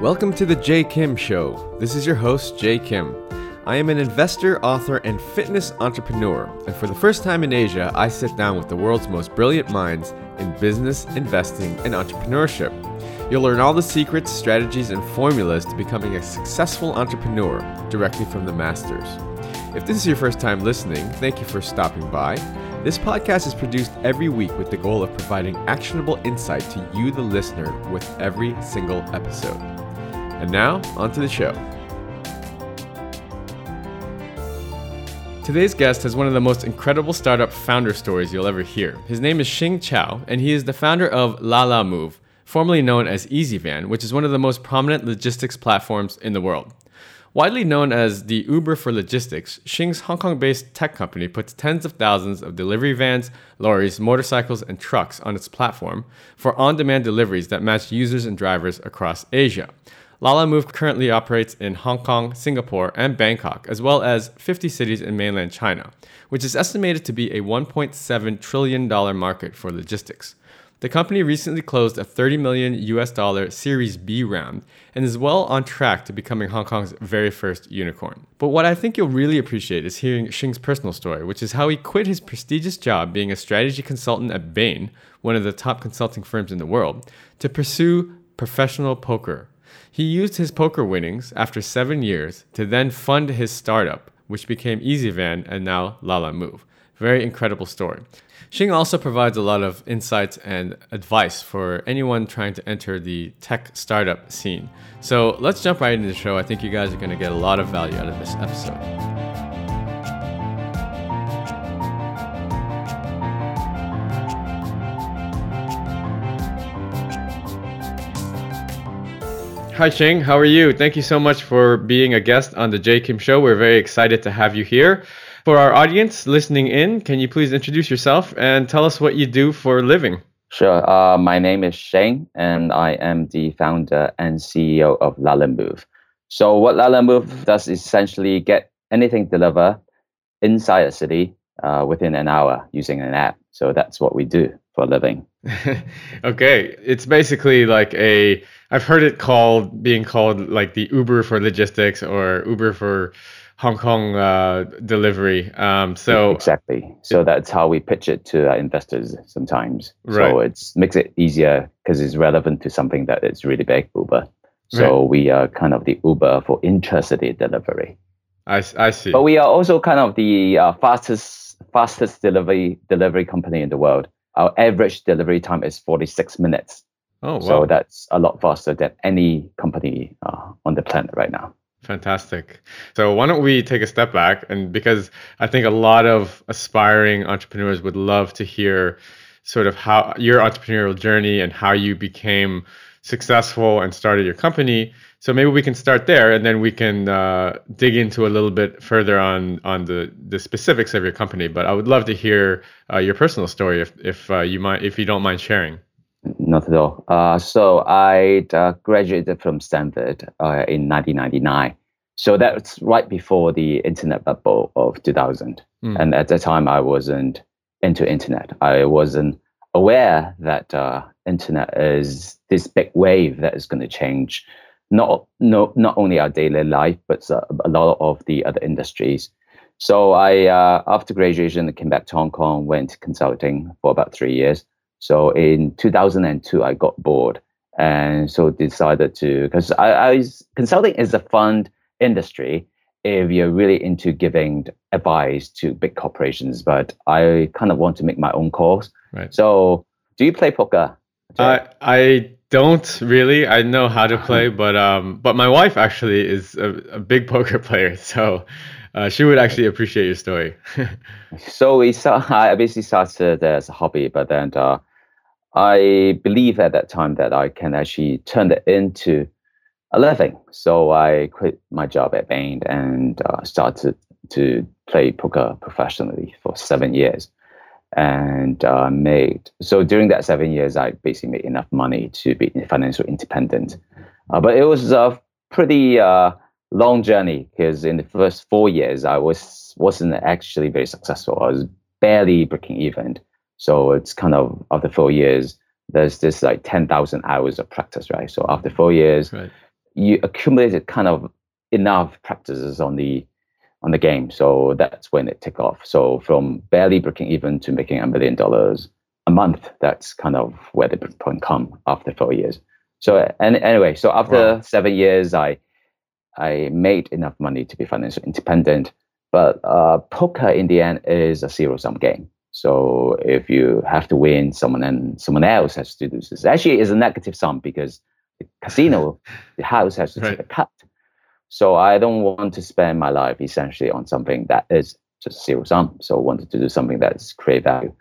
Welcome to the Jay Kim Show. This is your host, Jay Kim. I am an investor, author, and fitness entrepreneur, and for the first time in Asia, I sit down with the world's most brilliant minds in business, investing, and entrepreneurship. You'll learn all the secrets, strategies, and formulas to becoming a successful entrepreneur directly from the masters. If this is your first time listening, thank you for stopping by. This podcast is produced every week with the goal of providing actionable insight to you, the listener, with every single episode. And now, onto the show. Today's guest has one of the most incredible startup founder stories you'll ever hear. His name is Shing Chow, and he is the founder of Lalamove, formerly known as EasyVan, which is one of the most prominent logistics platforms in the world. Widely known as the Uber for logistics, Shing's Hong Kong based tech company puts tens of thousands of delivery vans, lorries, motorcycles, and trucks on its platform for on demand deliveries that match users and drivers across Asia. Lalamove currently operates in Hong Kong, Singapore, and Bangkok, as well as 50 cities in mainland China, which is estimated to be a $1.7 trillion market for logistics. The company recently closed a 30 million US dollar Series B round and is well on track to becoming Hong Kong's very first unicorn. But what I think you'll really appreciate is hearing Shing's personal story, which is how he quit his prestigious job being a strategy consultant at Bain, one of the top consulting firms in the world, to pursue professional poker. He used his poker winnings after seven years to then fund his startup, which became EasyVan and now Lalamove. Very incredible story. Shing also provides a lot of insights and advice for anyone trying to enter the tech startup scene. So let's jump right into the show. I think you guys are going to get a lot of value out of this episode. Hi, Shing. How are you? Thank you so much for being a guest on the Jay Kim Show. We're very excited to have you here. For our audience listening in, can you please introduce yourself and tell us what you do for a living? Sure. Uh, my name is Shane, and I am the founder and CEO of Lalamove. So, what Lalamove does is essentially get anything delivered inside a city uh, within an hour using an app. So, that's what we do for a living. okay. It's basically like a, I've heard it called, being called like the Uber for logistics or Uber for Hong Kong uh, delivery. Um, so exactly. So that's how we pitch it to our investors sometimes. Right. So it makes it easier because it's relevant to something that is really big, Uber. So right. we are kind of the Uber for intracity delivery. I, I see. But we are also kind of the uh, fastest fastest delivery delivery company in the world. Our average delivery time is 46 minutes. Oh, wow. So that's a lot faster than any company uh, on the planet right now. Fantastic. So why don't we take a step back and because I think a lot of aspiring entrepreneurs would love to hear sort of how your entrepreneurial journey and how you became successful and started your company. So maybe we can start there and then we can uh, dig into a little bit further on on the the specifics of your company. But I would love to hear uh, your personal story if if uh, you mind if you don't mind sharing. Not at all. Uh, so I uh, graduated from Stanford uh, in 1999. So that's right before the internet bubble of 2000. Mm. And at that time, I wasn't into internet. I wasn't aware that uh, internet is this big wave that is going to change not not not only our daily life, but a lot of the other industries. So I, uh, after graduation, I came back to Hong Kong, went consulting for about three years. So in 2002, I got bored and so decided to because I, I consulting is a fun industry if you're really into giving advice to big corporations, but I kind of want to make my own calls. Right. So, do you play poker? I I don't really. I know how to play, but um, but my wife actually is a, a big poker player, so uh, she would actually appreciate your story. so we saw. I basically started as a hobby, but then uh, I believe at that time that I can actually turn it into living. So I quit my job at Bain and uh, started to play poker professionally for seven years. And uh, made so during that seven years, I basically made enough money to be financially independent. Uh, but it was a pretty uh, long journey because in the first four years, I was wasn't actually very successful. I was barely breaking even. So it's kind of after four years, there's this like 10,000 hours of practice, right? So after four years, right. You accumulated kind of enough practices on the on the game. So that's when it took off. So from barely breaking even to making a million dollars a month, that's kind of where the point come after four years. So and anyway, so after wow. seven years, I I made enough money to be financially independent. But uh, poker in the end is a zero sum game. So if you have to win, someone and someone else has to do this. Actually, it's a negative sum because the casino, the house has to right. take a cut. So I don't want to spend my life essentially on something that is just zero sum. So I wanted to do something that's create value.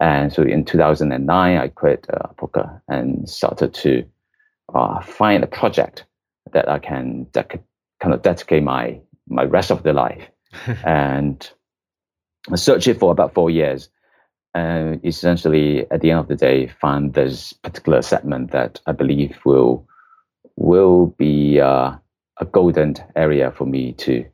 And so in 2009, I quit uh, poker and started to uh, find a project that I can dec- kind of dedicate my my rest of the life. and I searched it for about four years and essentially at the end of the day find this particular segment that I believe will will be uh, a golden area for me to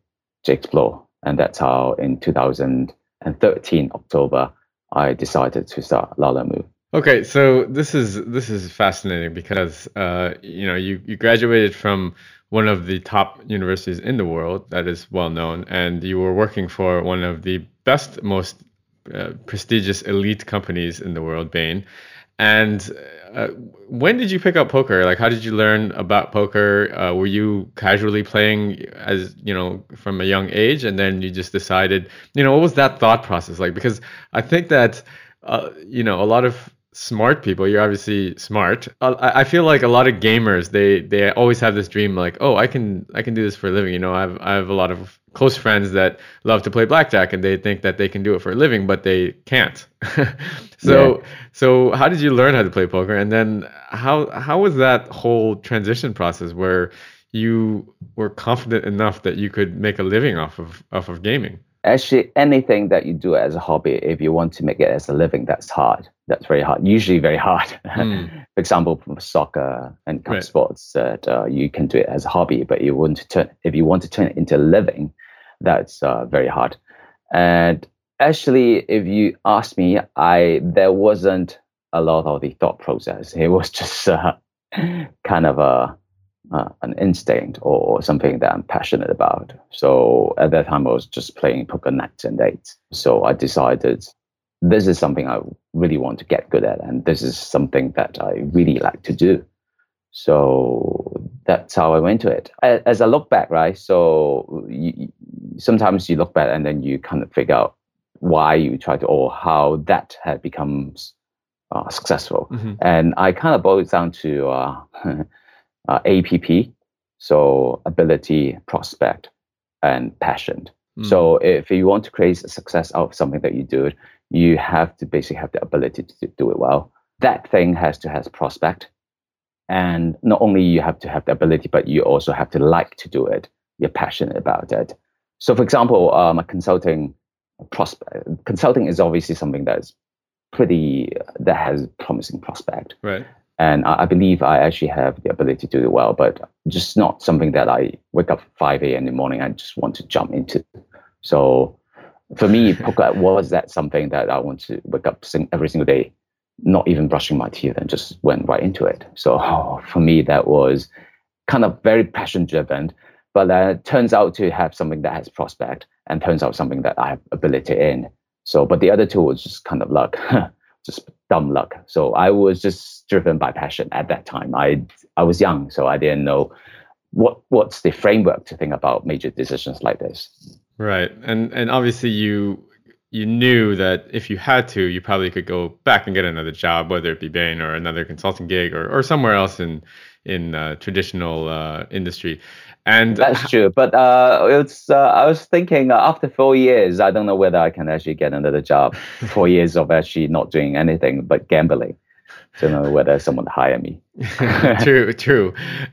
to explore. And that's how in 2013 October I decided to start Lalamove. Okay, so this is this is fascinating because uh, you know you, you graduated from one of the top universities in the world that is well known, and you were working for one of the best, most uh, prestigious elite companies in the world, Bain. And uh, when did you pick up poker? Like, how did you learn about poker? Uh, were you casually playing as you know from a young age, and then you just decided? You know, what was that thought process like? Because I think that uh, you know a lot of smart people you're obviously smart. I, feel like a lot of gamers they they always have this dream like oh i can i can do this for a living you know? I've i have a lot of close friends that love to play blackjack and they think that they can do it for a living but they can't. So yeah. so how did you learn how to play poker? And then how how was that whole transition process where you were confident enough that you could make a living off of off of gaming? Actually anything that you do as a hobby if you want to make it as a living that's hard that's very hard usually very hard mm. for example soccer and right. sports that uh, you can do it as a hobby but you want to turn if you want to turn it into a living that's uh, very hard and actually if you ask me i there wasn't a lot of the thought process it was just uh, kind of a uh, an instinct or something that I'm passionate about. So at that time, I was just playing poker nights and dates. So I decided this is something I really want to get good at, and this is something that I really like to do. So that's how I went to it. As I look back, right? So you, sometimes you look back and then you kind of figure out why you try to or how that had become uh, successful. Mm-hmm. And I kind of boil it down to uh, uh, APP, so ability, prospect, and passion. Mm. So if you want to create a success out of something that you do, you have to basically have the ability to do it well. That thing has to have prospect, and not only you have to have the ability, but you also have to like to do it. You're passionate about it. So, for example, um, a consulting prospect consulting is obviously something that's pretty that has promising prospect. Right. And I, I believe I actually have the ability to do it well, but just not something that I wake up 5 a.m. in the morning. I just want to jump into. So for me, poker was that something that I want to wake up every single day, not even brushing my teeth, and just went right into it. So oh, for me, that was kind of very passion driven, but uh, turns out to have something that has prospect, and turns out something that I have ability in. So, but the other two was just kind of luck. just dumb luck. So I was just driven by passion at that time. I I was young, so I didn't know what what's the framework to think about major decisions like this. Right, and and obviously you you knew that if you had to, you probably could go back and get another job, whether it be Bain or another consulting gig or, or somewhere else in in uh, traditional uh, industry. And that's true. But uh, it's uh, I was thinking uh, after four years, I don't know whether I can actually get another job. four years of actually not doing anything but gambling. Don't know whether someone hire me. true, true.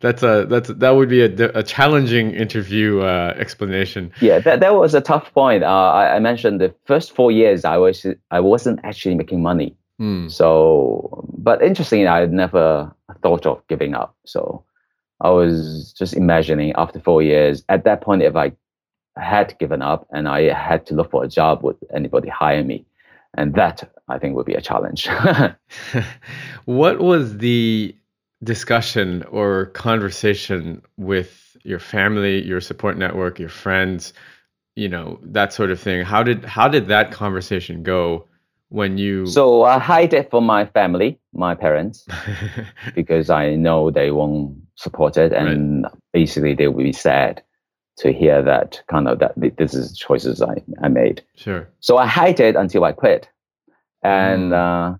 that's a that's that would be a, a challenging interview uh, explanation. Yeah, that, that was a tough point. Uh, I, I mentioned the first four years I was I wasn't actually making money. Mm. So, but interestingly, I never thought of giving up. So I was just imagining after four years, at that point, if I had given up and I had to look for a job, would anybody hire me? And that I think would be a challenge. what was the discussion or conversation with your family, your support network, your friends, you know, that sort of thing. How did how did that conversation go when you So I hide it from my family, my parents, because I know they won't support it and right. basically they will be sad to hear that kind of that this is choices I, I made. Sure. So I hide it until I quit. And mm. uh,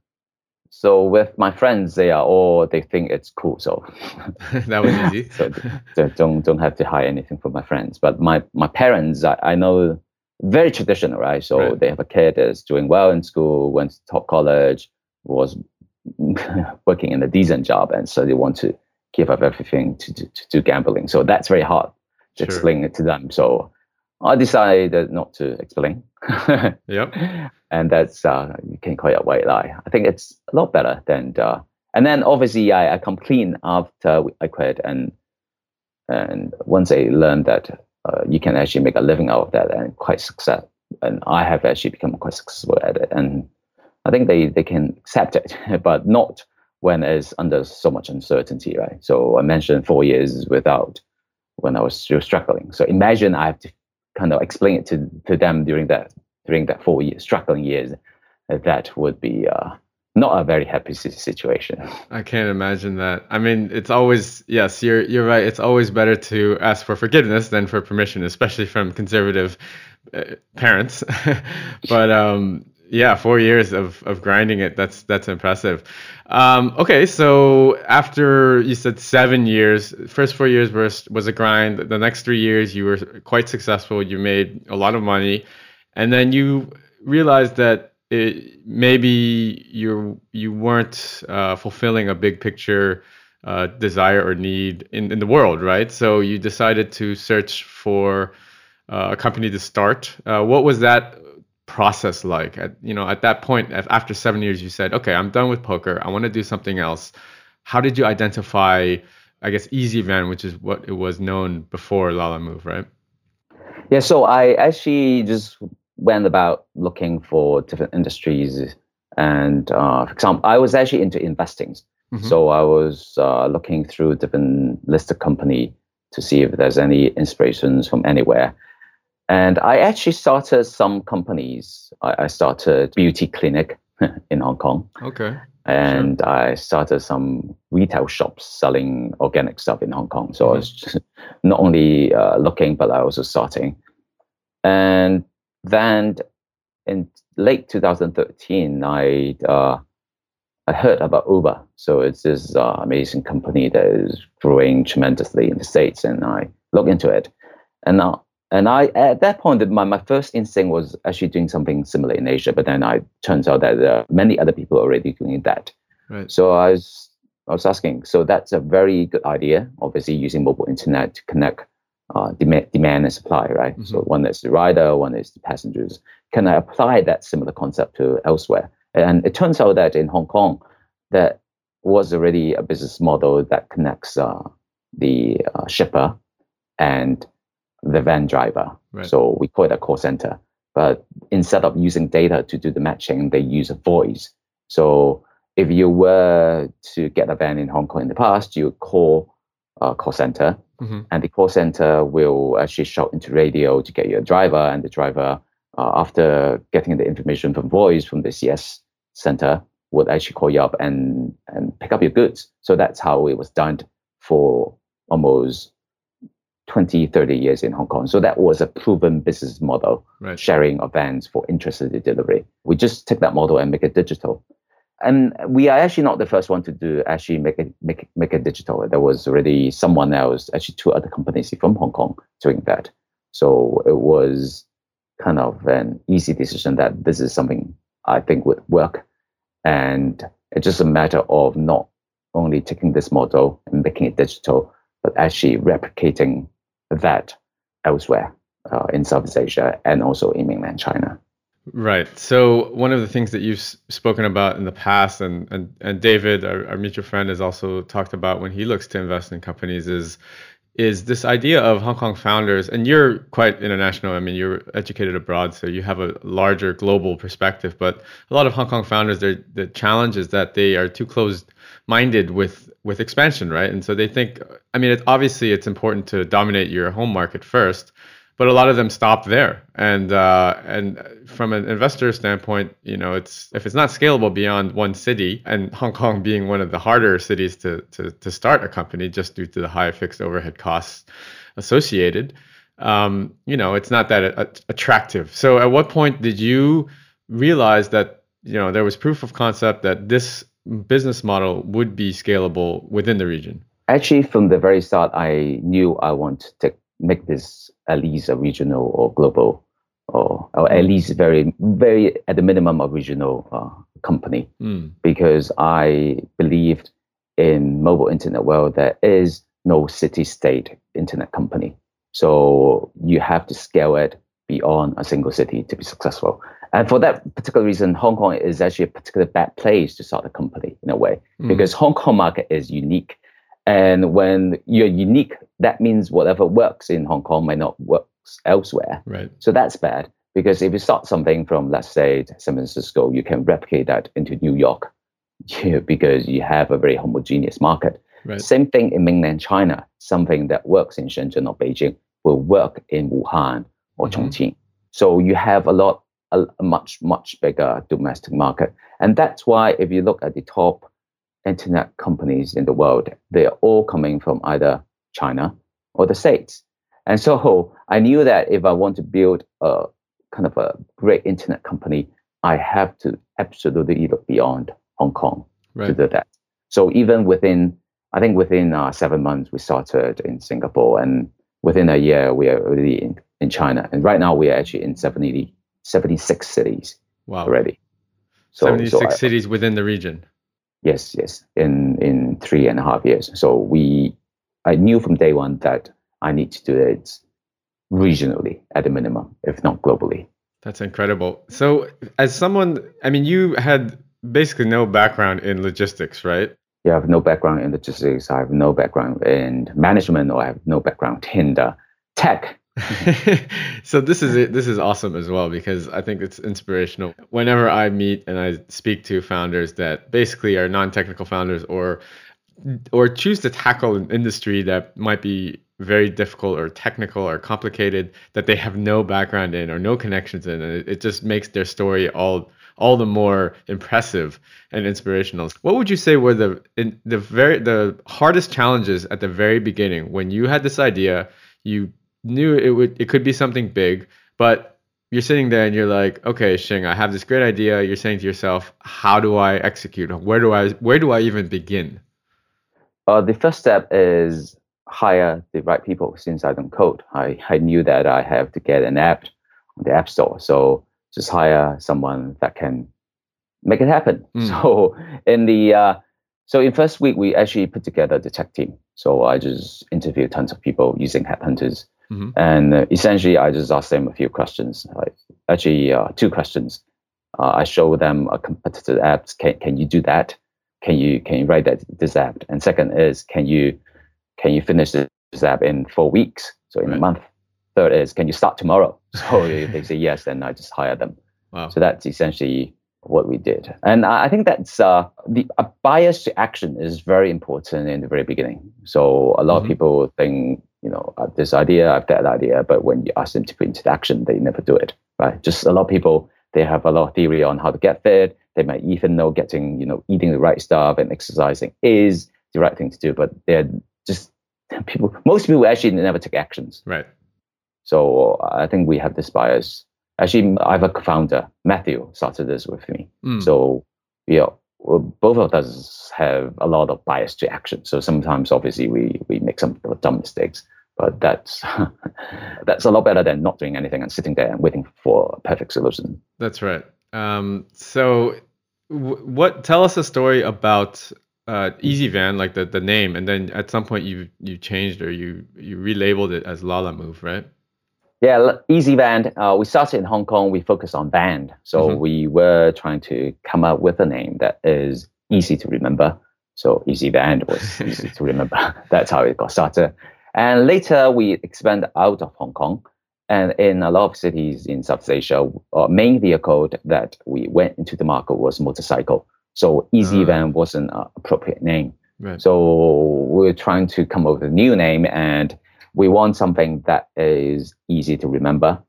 so with my friends, they are all they think it's cool. So that was easy. so don't don't have to hide anything from my friends. But my my parents, I, I know very traditional, right? So right. they have a kid that's doing well in school, went to top college, was working in a decent job, and so they want to give up everything to, to, to do gambling. So that's very hard to sure. explain it to them. So I decided not to explain. yep. And that's uh, you can call it a white lie. I think it's a lot better than. Uh, and then obviously I, I come clean after I quit, and and once I learned that uh, you can actually make a living out of that and quite success, and I have actually become quite successful at it, and I think they they can accept it, but not when it's under so much uncertainty, right? So I mentioned four years without when I was still struggling. So imagine I have to kind of explain it to, to them during that during that four years struggling years. That would be uh, not a very happy situation. I can't imagine that. I mean, it's always yes, you're you're right. It's always better to ask for forgiveness than for permission, especially from conservative uh, parents. but um, yeah, four years of, of grinding it. That's that's impressive. Um, okay, so after you said seven years, first four years was was a grind. The next three years you were quite successful. You made a lot of money, and then you realized that it, maybe you you weren't uh, fulfilling a big picture uh, desire or need in, in the world, right? So you decided to search for uh, a company to start. Uh, what was that process like? At, you know, at that point, after seven years, you said, "Okay, I'm done with poker. I want to do something else." How did you identify? I guess EasyVan, which is what it was known before Lalamove, right? Yeah, so I actually just went about looking for different industries, and uh, for example, I was actually into investing, mm-hmm. so I was uh, looking through different listed company to see if there's any inspirations from anywhere. And I actually started some companies. I, I started beauty clinic in Hong Kong. Okay. And sure. I started some retail shops selling organic stuff in Hong Kong. So mm-hmm. I was not only uh, looking, but I was also starting. And then in late 2013, I uh, I heard about Uber. So it's this uh, amazing company that is growing tremendously in the states, and I looked into it. And now and I, at that point, my, my first instinct was actually doing something similar in Asia, but then I turns out that there are many other people already doing that. Right. So I was, I was asking, so that's a very good idea, obviously using mobile internet to connect uh, demand, demand and supply, right? Mm-hmm. So one is the rider, one is the passengers. Can I apply that similar concept to elsewhere? And it turns out that in Hong Kong, that was already a business model that connects uh, the uh, shipper and the van driver. Right. So we call it a call center. But instead of using data to do the matching, they use a voice. So if you were to get a van in Hong Kong in the past, you call a call center, mm-hmm. and the call center will actually shout into radio to get you a driver, and the driver, uh, after getting the information from voice from the CS center, would actually call you up and and pick up your goods. So that's how it was done for almost 20, 30 years in Hong Kong. So that was a proven business model, right. sharing of vans for intracity delivery. We just take that model and make it digital. And we are actually not the first one to do actually make it make it, make it digital. There was already someone else, actually two other companies from Hong Kong doing that. So it was kind of an easy decision that this is something I think would work. And it's just a matter of not only taking this model and making it digital, but actually replicating that elsewhere uh, in Southeast Asia and also in mainland China. Right. So one of the things that you've spoken about in the past, and and, and David, our, our mutual friend, has also talked about when he looks to invest in companies is is this idea of Hong Kong founders, and you're quite international. I mean, you're educated abroad, so you have a larger global perspective. But a lot of Hong Kong founders, the challenge is that they are too closed minded with with expansion, right? And so they think, I mean, it, obviously it's important to dominate your home market first, but a lot of them stop there. And uh, and from an investor standpoint, you know, it's if it's not scalable beyond one city, and Hong Kong being one of the harder cities to to, to start a company just due to the high fixed overhead costs associated, um, you know, it's not that a- attractive. So, at what point did you realize that you know there was proof of concept that this business model would be scalable within the region? Actually, from the very start, I knew I want to make this at least a regional or global, or, or at least very, very at the minimum a regional uh, company, mm. because I believed in mobile internet world there is no city-state internet company. So you have to scale it beyond a single city to be successful. And for that particular reason, Hong Kong is actually a particularly bad place to start a company in a way, mm. because Hong Kong market is unique. And when you're unique, that means whatever works in Hong Kong may not work elsewhere. Right. So that's bad because if you start something from, let's say, San Francisco, you can replicate that into New York because you have a very homogeneous market. Right. Same thing in mainland China. Something that works in Shenzhen or Beijing will work in Wuhan or mm-hmm. Chongqing. So you have a lot, a, a much, much bigger domestic market. And that's why if you look at the top internet companies in the world, they're all coming from either China or the States. And so I knew that if I want to build a kind of a great internet company, I have to absolutely look beyond Hong Kong right. to do that. So even within, I think within uh, seven months, we started in Singapore, and within a year, we are already in, in China. And right now, we are actually in 70, 76 cities wow. already. So, 76 so I, cities within the region. Yes, yes, in in three and a half years. So we, I knew from day one that I need to do it regionally at a minimum, if not globally. That's incredible. So, as someone, I mean, you had basically no background in logistics, right? Yeah, I have no background in logistics. I have no background in management, or I have no background in the tech. so this is. This is awesome as well because I think it's inspirational. Whenever I meet and I speak to founders that basically are non-technical founders or or choose to tackle an industry that might be very difficult or technical or complicated that they have no background in or no connections in, and it, it just makes their story all all the more impressive and inspirational. What would you say were the in the very the hardest challenges at the very beginning when you had this idea, you knew it would it could be something big, but you're sitting there and you're like, okay, Shing, I have this great idea. You're saying to yourself, how do I execute? Where do I where do I even begin? Uh, the first step is hire the right people. Since I don't code, I, I knew that I have to get an app on the app store. So just hire someone that can make it happen. Mm. So in the uh, so in first week we actually put together the tech team. So I just interviewed tons of people using headhunters Mm-hmm. And uh, essentially, I just asked them a few questions. Like, actually, uh, two questions. Uh, I show them a competitor app. Can can you do that? Can you can you write that this app? And second is can you can you finish this app in four weeks? So in right. a month. Third is can you start tomorrow? So if they say yes, then I just hire them. Wow. So that's essentially what we did. And I think that's uh, the a bias to action is very important in the very beginning. So a lot mm-hmm. of people think you know, I have this idea, I have that idea, but when you ask them to put into action, they never do it, right? Just a lot of people, they have a lot of theory on how to get fit. They might even know getting, you know, eating the right stuff and exercising is the right thing to do, but they're just people, most people actually never take actions. Right. So I think we have this bias. Actually, I have a co-founder, Matthew, started this with me. Mm. So, yeah, both of us have a lot of bias to action. So sometimes, obviously, we we make some dumb mistakes, but that's that's a lot better than not doing anything and sitting there and waiting for a perfect solution. That's right. Um, so, w- what? Tell us a story about uh, EasyVan, like the the name, and then at some point you you changed or you you relabeled it as Lalamove, right? Yeah, EasyVan. Uh, we started in Hong Kong. We focused on band, so mm-hmm. we were trying to come up with a name that is easy to remember. So EasyVan was easy to remember. That's how it got started. And later we expanded out of Hong Kong, and in a lot of cities in South Asia, our main vehicle that we went into the market was motorcycle. So Easy Van wasn't an appropriate name. Right. So we're trying to come up with a new name, and we want something that is easy to remember.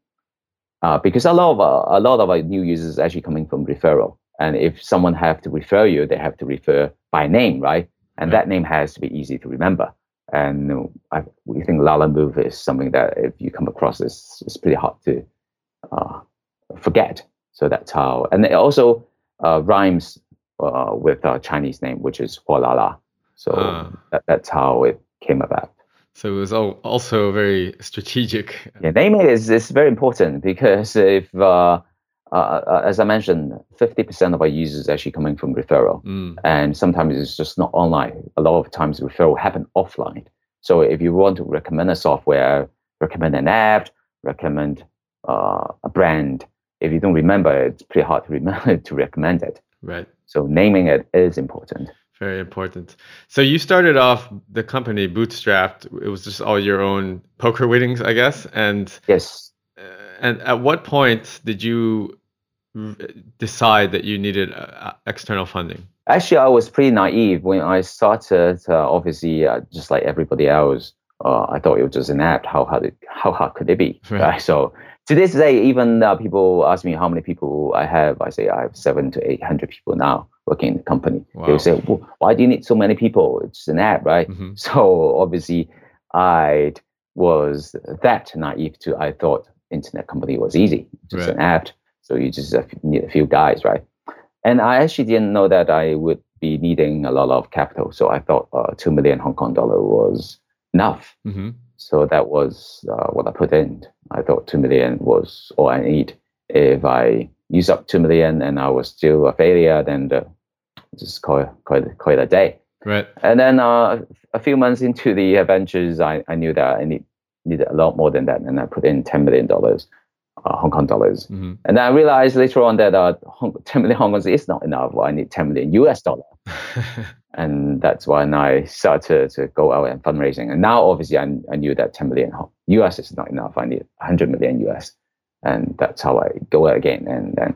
Uh, because a lot of uh, a lot of our new users actually coming from referral, and if someone have to refer you, they have to refer by name, right? And Right. that name has to be easy to remember. And I, we think Lalamove is something that if you come across, it's, it's pretty hard to uh, forget. So that's how, and it also uh, rhymes uh, with our Chinese name, which is Huolala. So Ah. that, that's how it came about. So it was al- also very strategic. Yeah, naming is, is very important because if, uh, uh, uh, as I mentioned, 50% of our users actually coming from referral. Mm, and sometimes it's just not online. A lot of times referral happen offline. So if you want to recommend a software, recommend an app, recommend uh, a brand, if you don't remember, it's pretty hard to remember to recommend it. right. So naming it is important. Very important. So you started off the company bootstrapped. It was just all your own poker winnings, I guess. And Yes. uh, and at what point did you decide that you needed uh, external funding? Actually, I was pretty naive when I started. Uh, obviously, uh, just like everybody else, uh, I thought it was just an app. How hard? It, how hard could it be? Right. Right. So to this day, even uh, people ask me how many people I have. I say I have seven to eight hundred people now working in the company. They Wow. will say, well, "Why do you need so many people? It's an app, right?" Mhm. So obviously, I was that naive to. I thought internet company was easy, just Right. an app. So you just uh, need a few guys, right? And I actually didn't know that I would be needing a lot of capital. So I thought uh, two million Hong Kong dollar was enough. Mhm. So that was uh, what I put in. I thought two million was all I need. If I use up two million and I was still a failure, then uh, just call it, call it, call it a day. Right. And then uh, a few months into the adventures, I, I knew that I need, needed a lot more than that, and I put in ten million dollars, uh, Hong Kong dollars. Mhm. And then I realized later on that uh, Hong, ten million Hong Kong is not enough. I need ten million US dollar, and that's when I started to, to go out and fundraising. And now, obviously, I, I knew that 10 million US is not enough. I need hundred million US, and that's how I go again and and,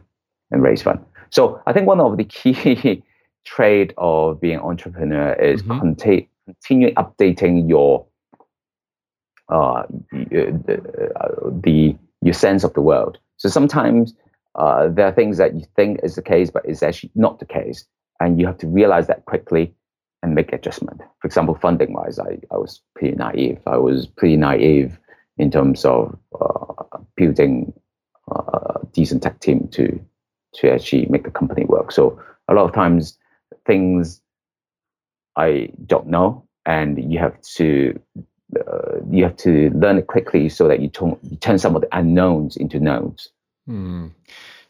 and raise fund. So I think one of the key trait of being an entrepreneur is Mhm. conti- continue updating your uh, the, uh, the your sense of the world. So sometimes uh, there are things that you think is the case, but it's actually not the case, and you have to realize that quickly and make adjustment. For example, funding wise, I, I was pretty naive. I was pretty naive in terms of uh, building uh, a decent tech team to to actually make the company work. So a lot of times things I don't know, and you have to uh, you have to learn it quickly so that you turn, you turn some of the unknowns into knowns. Hmm.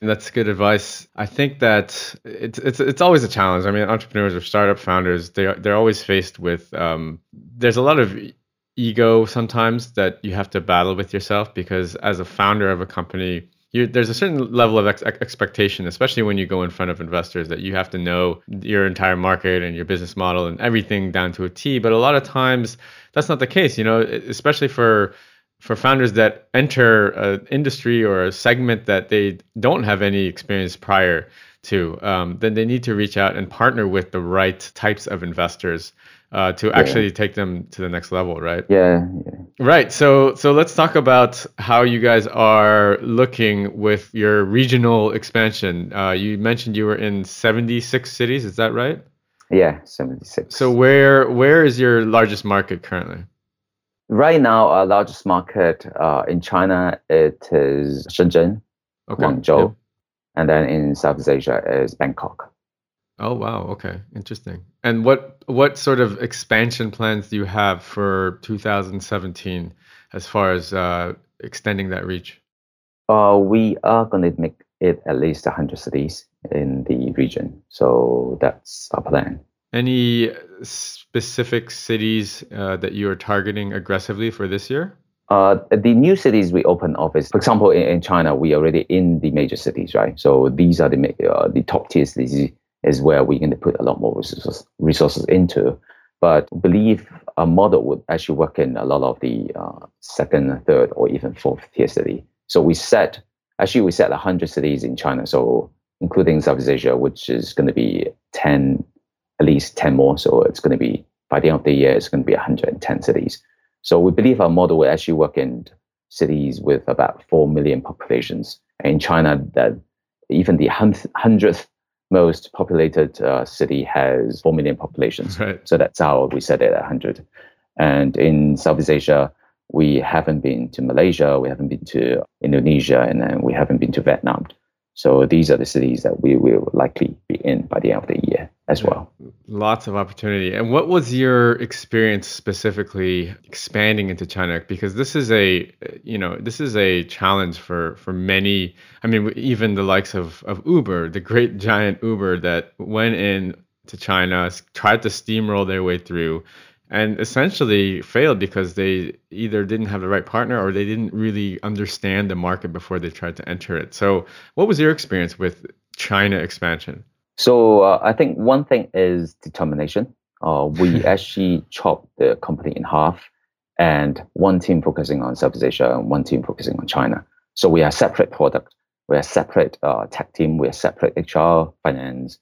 That's good advice. I think that it's it's it's always a challenge. I mean, entrepreneurs or startup founders, they they're always faced with. Um, there's a lot of ego sometimes that you have to battle with yourself because as a founder of a company, there's a certain level of ex- expectation, especially when you go in front of investors, that you have to know your entire market and your business model and everything down to a T. But a lot of times, that's not the case. You know, especially for for founders that enter an industry or a segment that they don't have any experience prior to, um, then they need to reach out and partner with the right types of investors uh, to actually take them to the next level, right? Yeah, yeah. Right. So so let's talk about how you guys are looking with your regional expansion. Uh, you mentioned you were in 76 cities. Is that right? yeah, seventy six. So where where is your largest market currently? right now, our largest market uh, in China it is Shenzhen, Okay. Guangzhou, Yep. and then in Southeast Asia is Bangkok. Oh wow, okay, interesting. And what what sort of expansion plans do you have for 2017 as far as uh, extending that reach? Uh, we are going to make it at least 100 cities in the region. So that's our plan. Any specific cities uh, that you are targeting aggressively for this year? Uh, the new cities we open office, for example, in, in China, we are already in the major cities, right? So these are the uh, the top tier cities is where we're going to put a lot more resources resources into. But believe a model would actually work in a lot of the uh, second, third, or even fourth tier city. So we set actually we set 100 cities in China. So including Southeast Asia, which is going to be 10, at least 10 more. So it's going to be, by the end of the year, it's going to be 110 cities. So we believe our model will actually work in cities with about 4 million populations. In China, that even the hundredth most populated uh, city has 4 million populations. Right. So that's how we set it at 100. And in Southeast Asia, we haven't been to Malaysia, we haven't been to Indonesia, and then we haven't been to Vietnam. So these are the cities that we will likely be in by the end of the year as well. Lots of opportunity. And what was your experience specifically expanding into China? Because this is a, you know, this is a challenge for for many. I mean, even the likes of of Uber, the great giant Uber that went in to China, tried to steamroll their way through, and essentially failed because they either didn't have the right partner or they didn't really understand the market before they tried to enter it. So, what was your experience with China expansion? So, uh, I think one thing is determination. Uh, we actually chopped the company in half, and one team focusing on Southeast Asia and one team focusing on China. So, we are separate product. We are separate uh, tech team. We are separate HR, finance,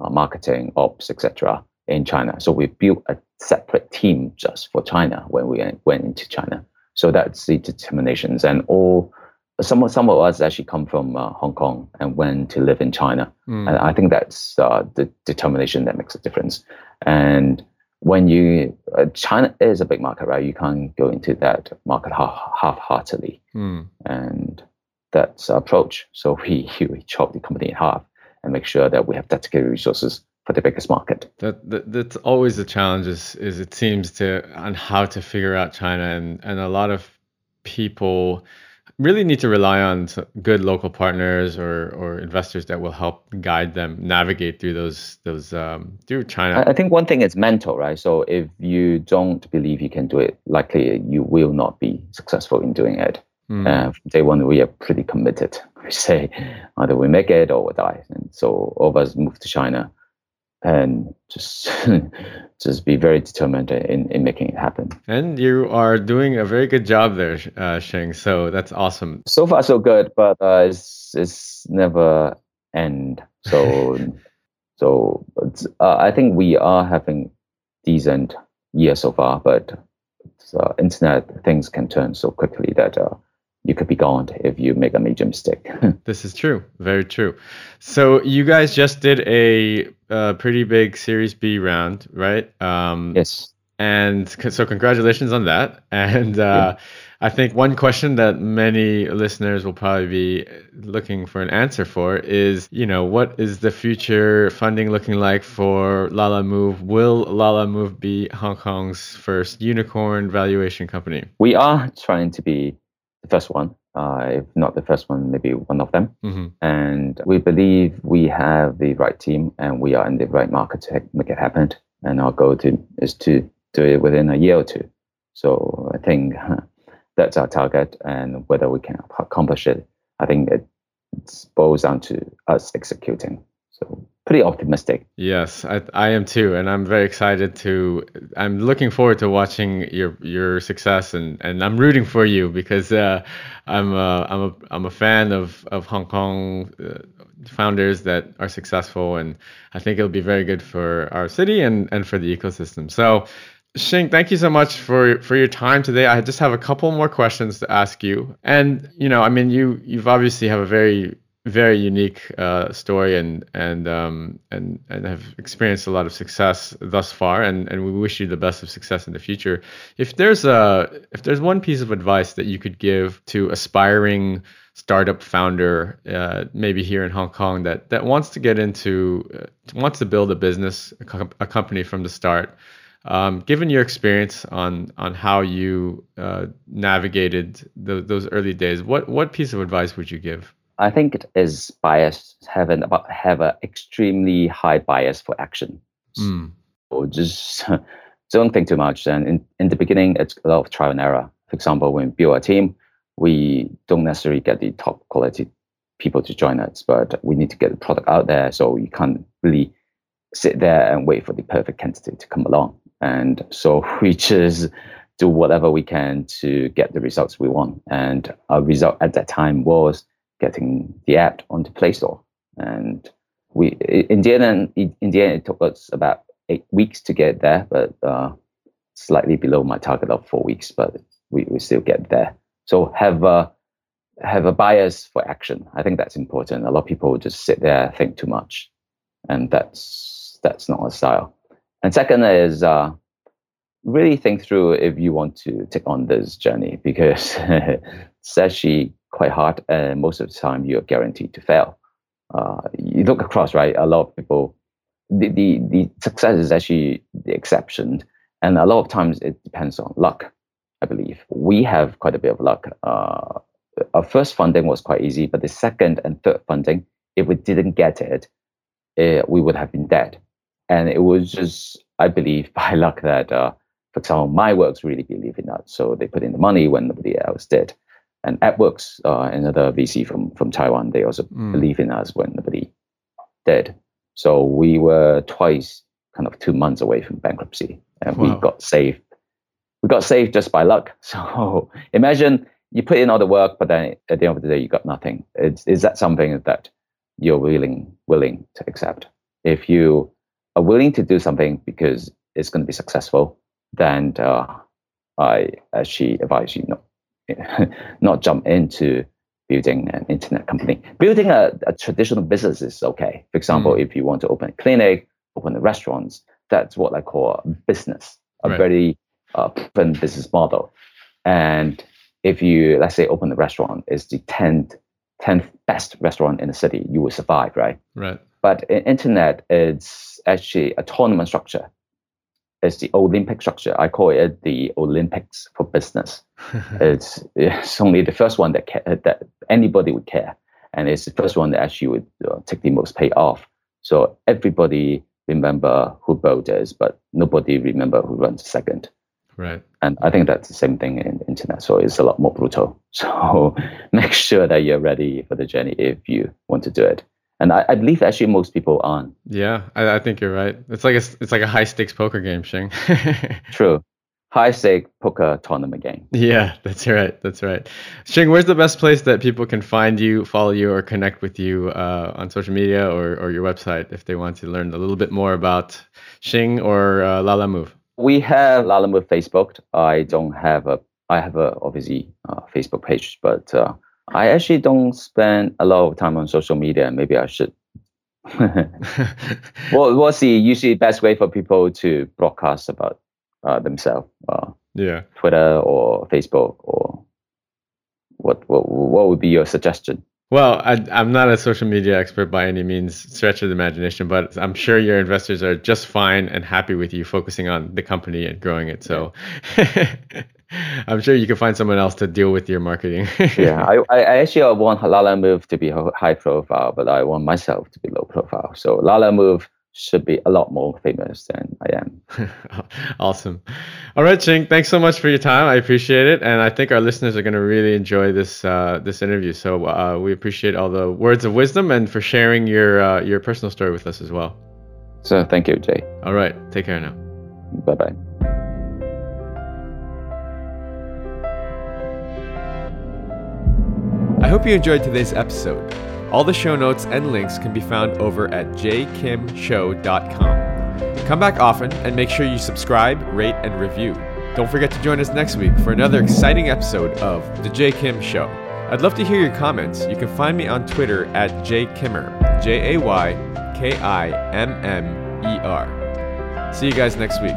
uh, marketing, ops, etc in China. So we built a separate team just for China when we went into China. So that's the determinations. And all some of some of us actually come from uh, Hong Kong and went to live in China. Mm. And I think that's uh, the determination that makes a difference. And when you uh, China is a big market, right? You can't go into that market half heartedly. Mm. And that's our approach. So we we chop the company in half and make sure that we have dedicated resources for the biggest market. That, that that's always the challenge is, is it seems to on how to figure out China and and a lot of people really need to rely on good local partners or or investors that will help guide them navigate through those those um, through China. I think one thing is mental, right? So if you don't believe you can do it, likely you will not be successful in doing it. Mm. Uh, day one, we are pretty committed. We say either we make it or we die. And so all of us moved to China and just just be very determined in, in making it happen. And you are doing a very good job there, uh, Shing. So that's awesome. So far, so good, but uh, it's it's never end. So so uh, I think we are having decent year so far, but uh, internet things can turn so quickly that uh, you could be gone if you make a major mistake. this is true. Very true. So you guys just did a, a pretty big Series B round, right? Um, yes. And so congratulations on that. And uh, yeah. I think one question that many listeners will probably be looking for an answer for is, you know, what is the future funding looking like for Lalamove? Will Lalamove be Hong Kong's first unicorn valuation company? We are trying to be the first one, uh, if not the first one, maybe one of them. Mm-hmm. And we believe we have the right team and we are in the right market to make it happen. And our goal to, is to do it within a year or two. So I think that's our target, and whether we can accomplish it, I think it boils down to us executing. So pretty optimistic. Yes, I, I am too, and I'm very excited to. I'm looking forward to watching your your success, and, and I'm rooting for you because uh, I'm a, I'm a I'm a fan of of Hong Kong uh, founders that are successful, and I think it'll be very good for our city and and for the ecosystem. So. Shing, thank you so much for for your time today. I just have a couple more questions to ask you. And you know, I mean, you you've obviously have a very very unique uh, story and and um, and and have experienced a lot of success thus far and and we wish you the best of success in the future. If there's a if there's one piece of advice that you could give to aspiring startup founder uh, maybe here in Hong Kong that that wants to get into uh, wants to build a business a, a company from the start um, given your experience on on how you uh, navigated the, those early days what what piece of advice would you give I think it is bias having about have an extremely high bias for action. Mm. So just don't think too much. And in, in the beginning, it's a lot of trial and error. For example, when we build a team, we don't necessarily get the top quality people to join us, but we need to get the product out there. So you can't really sit there and wait for the perfect candidate to come along. And so we just do whatever we can to get the results we want. And our result at that time was getting the app onto Play Store. and we in the end in the end it took us about eight weeks to get there, but uh, slightly below my target of four weeks, but we, we still get there. So have a have a bias for action. I think that's important. A lot of people just sit there think too much, and that's that's not a style. And second is uh, really think through if you want to take on this journey because actually quite hard, and most of the time you're guaranteed to fail. Uh, you look across, right? A lot of people, the, the the success is actually the exception, and a lot of times it depends on luck. I believe we have quite a bit of luck. Uh, our first funding was quite easy, but the second and third funding, if we didn't get it, uh, we would have been dead. And it was just, I believe, by luck that, uh, for example, MindWorks really believe in that. So they put in the money when nobody else did. And AppWorks, uh, another VC from, from Taiwan, they also mm. believe in us when nobody did. So we were twice kind of two months away from bankruptcy. And wow. we got saved we got saved just by luck. So imagine you put in all the work, but then at the end of the day, you got nothing. Is, is that something that you're willing willing to accept? If you are willing to do something because it's going to be successful, then uh, I actually advise you not not jump into building an internet company. Building a, a traditional business is okay. For example, mm. if you want to open a clinic, open a restaurants, that's what I call a business, a right. very uh, proven business model. And if you, let's say, open a restaurant, it's the 10th, 10th best restaurant in the city, you will survive, right? Right. But in internet, it's actually a tournament structure. It's the Olympic structure. I call it the Olympics for business. it's, it's only the first one that that anybody would care, and it's the first one that actually would uh, take the most payoff. So everybody remember who built this, but nobody remember who runs second. Right. And I think that's the same thing in internet. So it's a lot more brutal. So make sure that you're ready for the journey if you want to do it. And I, I believe actually most people aren't. Yeah, I, I, think you're right. It's like a, it's like a high stakes poker game, Shing. True. High stake poker tournament game. Yeah, that's right. That's right. Shing, where's the best place that people can find you, follow you, or connect with you uh, on social media or, or your website if they want to learn a little bit more about Shing or uh, Lalamove? We have Lalamove Facebook. I don't have a. I have a obviously uh, Facebook page, but uh, I actually don't spend a lot of time on social media. Maybe I should. what, what's the usually best way for people to broadcast about uh, themselves? Uh, yeah, Twitter or Facebook or what? What? What would be your suggestion? Well, I, am not a social media expert by any means, stretch of the imagination, but I'm sure your investors are just fine and happy with you focusing on the company and growing it. So I'm sure you can find someone else to deal with your marketing. yeah, I, I actually want Lalamove to be high profile, but I want myself to be low profile. So Lalamove should be a lot more famous than I am. awesome. All right, Shing, thanks so much for your time. I appreciate it, and I think our listeners are going to really enjoy this uh, this interview. So uh, we appreciate all the words of wisdom and for sharing your uh, your personal story with us as well. So thank you, Jay. All right, take care now. Bye bye. I hope you enjoyed today's episode. All the show notes and links can be found over at jkimshow.com. Come back often and make sure you subscribe, rate, and review. Don't forget to join us next week for another exciting episode of The Jay Kim Show. I'd love to hear your comments. You can find me on Twitter at jaykimmer, J A Y K I M M E R. See you guys next week.